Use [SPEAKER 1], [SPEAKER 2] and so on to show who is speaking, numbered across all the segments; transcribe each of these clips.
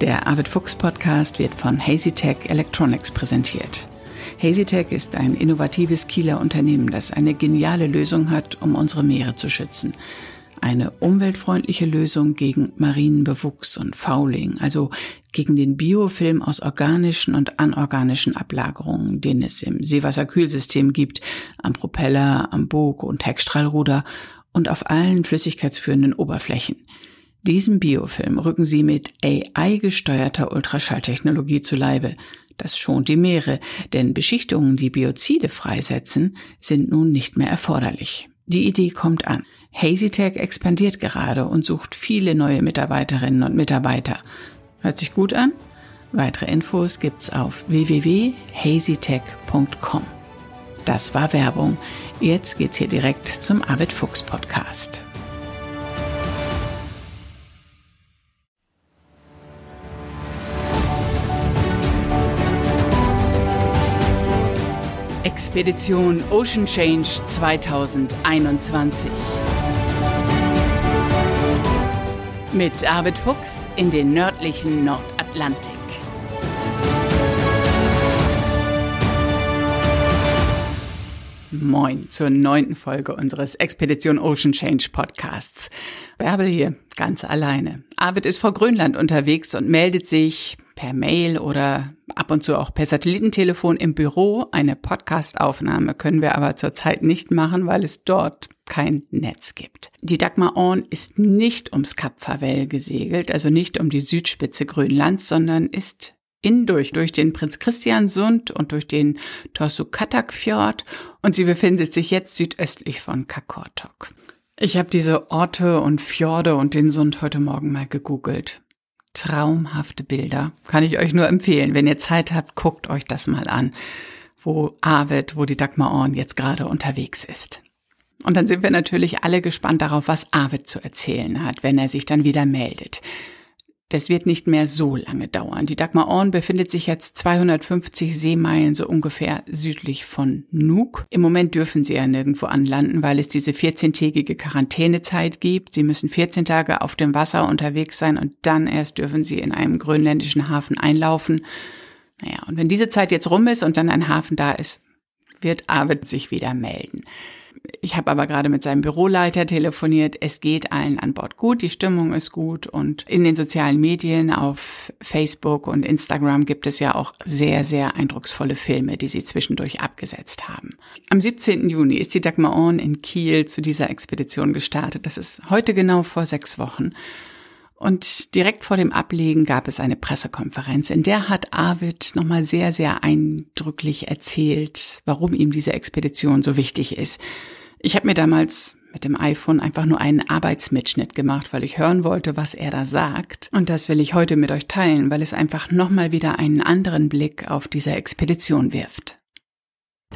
[SPEAKER 1] Der Arvid Fuchs Podcast wird von HazyTech Electronics präsentiert. HazyTech ist ein innovatives Kieler Unternehmen, das eine geniale Lösung hat, um unsere Meere zu schützen. Eine umweltfreundliche Lösung gegen Marienbewuchs und Fouling, also gegen den Biofilm aus organischen und anorganischen Ablagerungen, den es im Seewasserkühlsystem gibt, am Propeller, am Bug- und Heckstrahlruder und auf allen flüssigkeitsführenden Oberflächen. Diesem Biofilm rücken sie mit AI-gesteuerter Ultraschalltechnologie zu Leibe. Das schont die Meere, denn Beschichtungen, die Biozide freisetzen, sind nun nicht mehr erforderlich. Die Idee kommt an. HazyTech expandiert gerade und sucht viele neue Mitarbeiterinnen und Mitarbeiter. Hört sich gut an? Weitere Infos gibt's auf www.hazytech.com. Das war Werbung. Jetzt geht's hier direkt zum Arvid Fuchs Podcast. Expedition Ocean Change 2021. Mit Arvid Fuchs in den nördlichen Nordatlantik. Moin zur neunten Folge unseres Expedition Ocean Change Podcasts. Bärbel hier, ganz alleine. Arvid ist vor Grönland unterwegs und meldet sich per Mail oder ab und zu auch per Satellitentelefon im Büro. Eine Podcastaufnahme können wir aber zurzeit nicht machen, weil es dort kein Netz gibt. Die Dagmar Orn ist nicht ums Kap Farvel gesegelt, also nicht um die Südspitze Grönlands, sondern ist indurch durch den Prinz Christian Sund und durch den Torsukatak Fjord und sie befindet sich jetzt südöstlich von Kakortok. Ich habe diese Orte und Fjorde und den Sund heute Morgen mal gegoogelt. Traumhafte Bilder. Kann ich euch nur empfehlen. Wenn ihr Zeit habt, guckt euch das mal an, wo Arvid, wo die Dagmar Orn jetzt gerade unterwegs ist. Und dann sind wir natürlich alle gespannt darauf, was Arvid zu erzählen hat, wenn er sich dann wieder meldet. Das wird nicht mehr so lange dauern. Die Dagmar Orn befindet sich jetzt 250 Seemeilen so ungefähr südlich von Nuuk. Im Moment dürfen sie ja nirgendwo anlanden, weil es diese 14-tägige Quarantänezeit gibt. Sie müssen 14 Tage auf dem Wasser unterwegs sein und dann erst dürfen sie in einem grönländischen Hafen einlaufen. Naja, und wenn diese Zeit jetzt rum ist und dann ein Hafen da ist, wird Arvid sich wieder melden. Ich habe aber gerade mit seinem Büroleiter telefoniert. Es geht allen an Bord gut, die Stimmung ist gut und in den sozialen Medien auf Facebook und Instagram gibt es ja auch sehr, sehr eindrucksvolle Filme, die sie zwischendurch abgesetzt haben. Am 17. Juni ist die Dagmar Orn in Kiel zu dieser Expedition gestartet. Das ist heute genau vor sechs Wochen. Und direkt vor dem Ablegen gab es eine Pressekonferenz, in der hat Arvid nochmal sehr, sehr eindrücklich erzählt, warum ihm diese Expedition so wichtig ist. Ich habe mir damals mit dem iPhone einfach nur einen Arbeitsmitschnitt gemacht, weil ich hören wollte, was er da sagt. Und das will ich heute mit euch teilen, weil es einfach nochmal wieder einen anderen Blick auf diese Expedition wirft.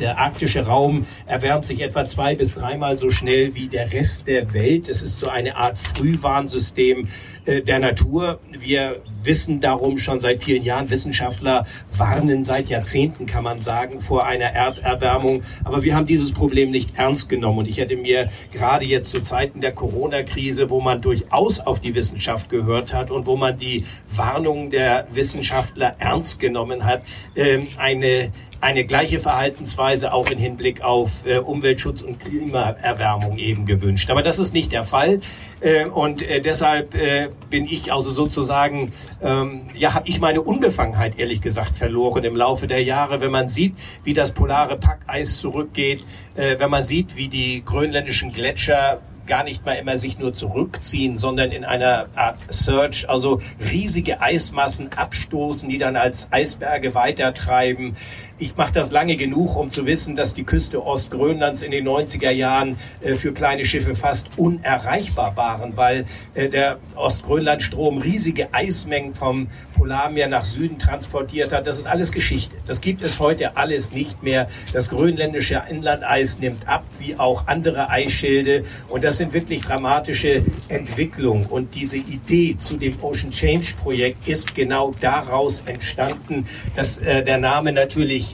[SPEAKER 2] Der arktische Raum erwärmt sich etwa zwei bis dreimal so schnell wie der Rest der Welt. Es ist so eine Art Frühwarnsystem äh, der Natur. Wir wissen darum schon seit vielen Jahren. Wissenschaftler warnen seit Jahrzehnten, kann man sagen, vor einer Erderwärmung. Aber wir haben dieses Problem nicht ernst genommen. Und ich hätte mir gerade jetzt zu Zeiten der Corona-Krise, wo man durchaus auf die Wissenschaft gehört hat und wo man die Warnungen der Wissenschaftler ernst genommen hat, ähm, eine eine gleiche Verhaltensweise auch in Hinblick auf äh, Umweltschutz und Klimaerwärmung eben gewünscht. Aber das ist nicht der Fall. Äh, und äh, deshalb äh, bin ich also sozusagen, ähm, ja, habe ich meine Unbefangenheit ehrlich gesagt verloren im Laufe der Jahre, wenn man sieht, wie das polare Packeis zurückgeht, äh, wenn man sieht, wie die grönländischen Gletscher gar nicht mal immer sich nur zurückziehen, sondern in einer Art Search, also riesige Eismassen abstoßen, die dann als Eisberge weitertreiben. Ich mache das lange genug, um zu wissen, dass die Küste Ostgrönlands in den 90er Jahren äh, für kleine Schiffe fast unerreichbar waren, weil äh, der Ostgrönlandstrom riesige Eismengen vom Polarmeer nach Süden transportiert hat. Das ist alles Geschichte. Das gibt es heute alles nicht mehr. Das grönländische Inlandeis nimmt ab, wie auch andere Eisschilde. Und das sind wirklich dramatische Entwicklungen. Und diese Idee zu dem Ocean Change Projekt ist genau daraus entstanden, dass äh, der Name natürlich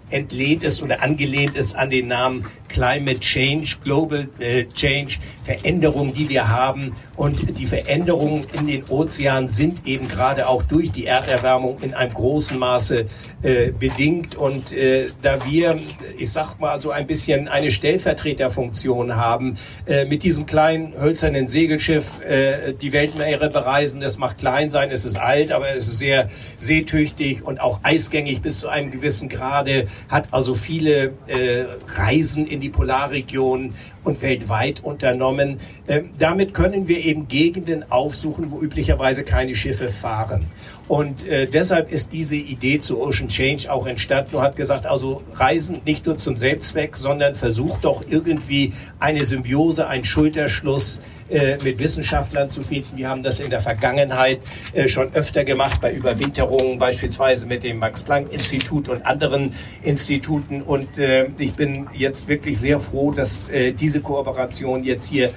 [SPEAKER 2] entlehnt ist oder angelehnt ist an den Namen Climate Change, Global äh, Change, Veränderungen, die wir haben. Und die Veränderungen in den Ozeanen sind eben gerade auch durch die Erderwärmung in einem großen Maße äh, bedingt. Und äh, da wir, ich sag mal, so ein bisschen eine Stellvertreterfunktion haben, äh, mit diesem kleinen hölzernen Segelschiff äh, die Weltmeere bereisen, das macht klein sein, es ist alt, aber es ist sehr seetüchtig und auch eisgängig bis zu einem gewissen Grade, hat also viele äh, Reisen in die Polarregion und weltweit unternommen. Ähm, damit können wir eben Gegenden aufsuchen, wo üblicherweise keine Schiffe fahren. Und äh, deshalb ist diese Idee zu Ocean Change auch entstanden und hat gesagt, also Reisen nicht nur zum Selbstzweck, sondern versucht doch irgendwie eine Symbiose, einen Schulterschluss äh, mit Wissenschaftlern zu finden. Wir haben das in der Vergangenheit äh, schon öfter gemacht bei Überwinterungen, beispielsweise mit dem Max-Planck-Institut und anderen Instituten. Und äh, ich bin jetzt wirklich sehr froh, dass äh, diese Kooperation jetzt hier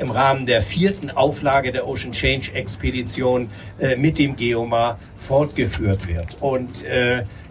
[SPEAKER 2] im Rahmen der vierten Auflage der Ocean Change Expedition mit dem Geomar fortgeführt wird. Und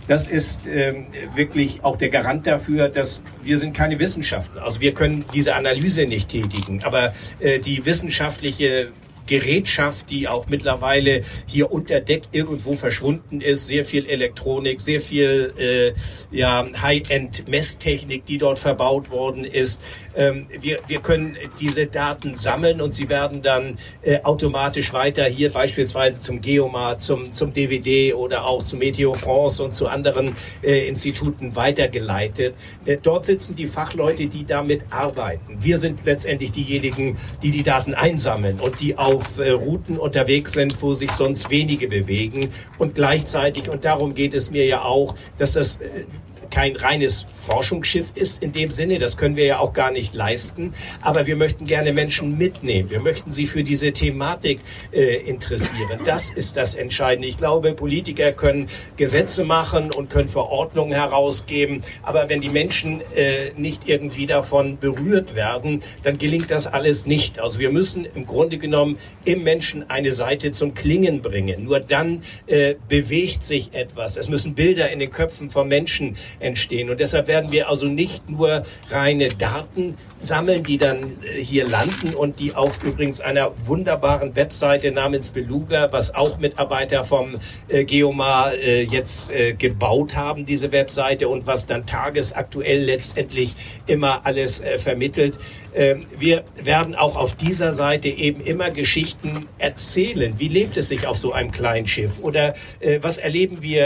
[SPEAKER 2] das ist ähm, wirklich auch der Garant dafür, dass wir sind keine Wissenschaftler. Also wir können diese Analyse nicht tätigen, aber äh, die wissenschaftliche Gerätschaft, die auch mittlerweile hier unter Deck irgendwo verschwunden ist. Sehr viel Elektronik, sehr viel äh, ja, High-End-Messtechnik, die dort verbaut worden ist. Ähm, wir, wir können diese Daten sammeln und sie werden dann äh, automatisch weiter hier beispielsweise zum Geomar, zum, zum DVD oder auch zum Meteo France und zu anderen äh, Instituten weitergeleitet. Äh, dort sitzen die Fachleute, die damit arbeiten. Wir sind letztendlich diejenigen, die die Daten einsammeln und die auch auf äh, Routen unterwegs sind, wo sich sonst wenige bewegen. Und gleichzeitig, und darum geht es mir ja auch, dass das äh, kein reines Forschungsschiff ist in dem Sinne. Das können wir ja auch gar nicht leisten. Aber wir möchten gerne Menschen mitnehmen. Wir möchten sie für diese Thematik äh, interessieren. Das ist das Entscheidende. Ich glaube, Politiker können Gesetze machen und können Verordnungen herausgeben. Aber wenn die Menschen äh, nicht irgendwie davon berührt werden, dann gelingt das alles nicht. Also wir müssen im Grunde genommen im Menschen eine Seite zum Klingen bringen. Nur dann äh, bewegt sich etwas. Es müssen Bilder in den Köpfen von Menschen entstehen. Und deshalb werden wir also nicht nur reine Daten sammeln, die dann äh, hier landen und die auf übrigens einer wunderbaren Webseite namens Beluga, was auch Mitarbeiter vom äh, Geomar äh, jetzt gebaut haben, diese Webseite und was dann tagesaktuell letztendlich immer alles vermittelt. Ähm, wir werden auch auf dieser Seite eben immer Geschichten erzählen. Wie lebt es sich auf so einem kleinen Schiff? Oder äh, was erleben wir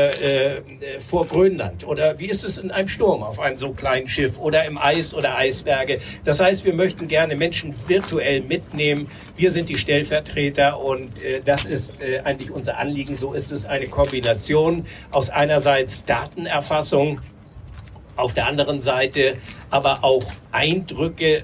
[SPEAKER 2] vor Grönland? Oder wie ist es in einem Sturm auf einem so kleinen Schiff? Oder im Eis oder Eisberge? Das heißt, wir möchten gerne Menschen virtuell mitnehmen. Wir sind die Stellvertreter und äh, das ist äh, eigentlich unser Anliegen. So ist es eine Kombination aus einerseits Datenerfassung, auf der anderen Seite aber auch Eindrücke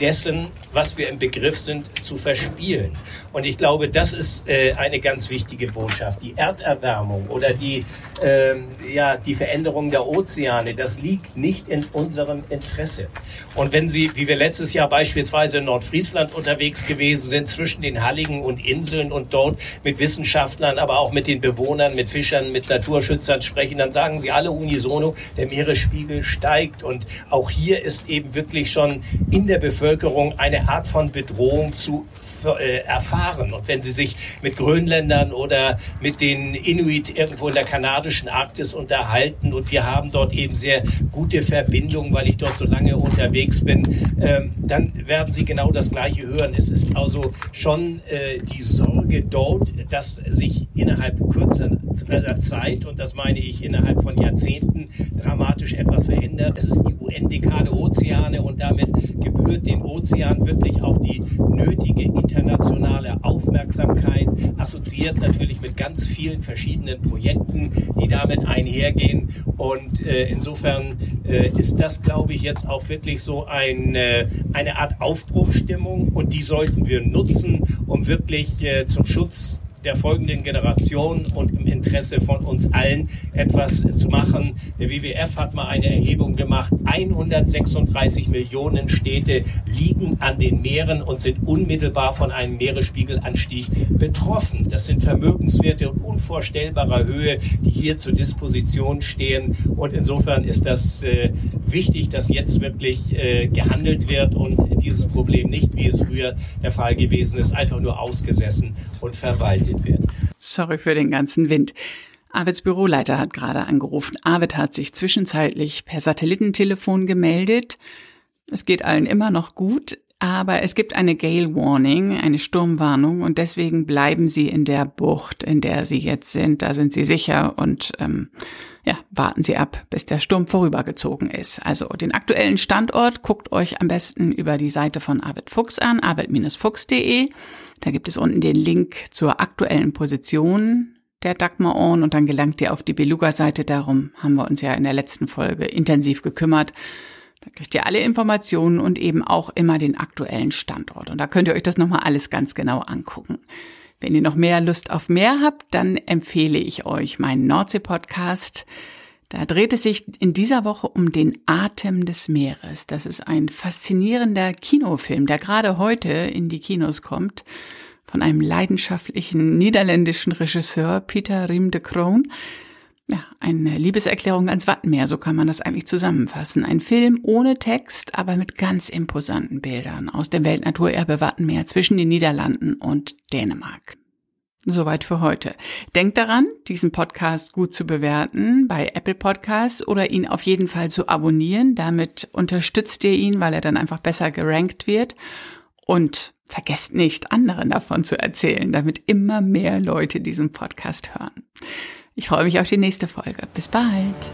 [SPEAKER 2] dessen, was wir im Begriff sind, zu verspielen. Und ich glaube, das ist äh, eine ganz wichtige Botschaft. Die Erderwärmung oder die, äh, ja, die Veränderung der Ozeane, das liegt nicht in unserem Interesse. Und wenn Sie, wie wir letztes Jahr beispielsweise in Nordfriesland unterwegs gewesen sind, zwischen den Halligen und Inseln und dort mit Wissenschaftlern, aber auch mit den Bewohnern, mit Fischern, mit Naturschützern sprechen, dann sagen sie alle unisono, der Meeresspiegel steigt. Und auch hier ist eben wirklich schon in der Bevölkerung eine Art von Bedrohung zu äh, erfahren. Und wenn Sie sich mit Grönländern oder mit den Inuit irgendwo in der kanadischen Arktis unterhalten und wir haben dort eben sehr gute Verbindungen, weil ich dort so lange unterwegs bin, ähm, dann werden Sie genau das Gleiche hören. Es ist also schon äh, die Sorge dort, dass sich innerhalb kürzer Zeit, und das meine ich innerhalb von Jahrzehnten, dramatisch etwas verändert. Es ist die UN-Dekade Ozeane und damit gebührt Ozean wirklich auch die nötige internationale Aufmerksamkeit, assoziiert natürlich mit ganz vielen verschiedenen Projekten, die damit einhergehen. Und äh, insofern äh, ist das, glaube ich, jetzt auch wirklich so ein, äh, eine Art Aufbruchstimmung und die sollten wir nutzen, um wirklich äh, zum Schutz der folgenden Generation und im Interesse von uns allen etwas zu machen. Der WWF hat mal eine Erhebung gemacht. 136 Millionen Städte liegen an den Meeren und sind unmittelbar von einem Meeresspiegelanstieg betroffen. Das sind Vermögenswerte unvorstellbarer Höhe, die hier zur Disposition stehen. Und insofern ist das äh, wichtig, dass jetzt wirklich äh, gehandelt wird und dieses Problem nicht, wie es früher der Fall gewesen ist, einfach nur ausgesessen und verwaltet wird.
[SPEAKER 1] Sorry für den ganzen Wind. Arvids Büroleiter hat gerade angerufen. Arvid hat sich zwischenzeitlich per Satellitentelefon gemeldet. Es geht allen immer noch gut, aber es gibt eine Gale Warning, eine Sturmwarnung und deswegen bleiben Sie in der Bucht, in der Sie jetzt sind. Da sind Sie sicher und ähm, ja, warten Sie ab, bis der Sturm vorübergezogen ist. Also den aktuellen Standort guckt euch am besten über die Seite von Arvid Fuchs an, arvid-fuchs.de. Da gibt es unten den Link zur aktuellen Position der Dagmar On und dann gelangt ihr auf die Beluga-Seite. Darum haben wir uns ja in der letzten Folge intensiv gekümmert. Da kriegt ihr alle Informationen und eben auch immer den aktuellen Standort. Und da könnt ihr euch das nochmal alles ganz genau angucken. Wenn ihr noch mehr Lust auf mehr habt, dann empfehle ich euch meinen Nordsee-Podcast. Da dreht es sich in dieser Woche um den Atem des Meeres. Das ist ein faszinierender Kinofilm, der gerade heute in die Kinos kommt, von einem leidenschaftlichen niederländischen Regisseur Peter Riem de Kroon. Ja, eine Liebeserklärung ans Wattenmeer, so kann man das eigentlich zusammenfassen. Ein Film ohne Text, aber mit ganz imposanten Bildern aus dem Weltnaturerbe Wattenmeer zwischen den Niederlanden und Dänemark. Soweit für heute. Denkt daran, diesen Podcast gut zu bewerten bei Apple Podcasts oder ihn auf jeden Fall zu abonnieren. Damit unterstützt ihr ihn, weil er dann einfach besser gerankt wird. Und vergesst nicht, anderen davon zu erzählen, damit immer mehr Leute diesen Podcast hören. Ich freue mich auf die nächste Folge. Bis bald.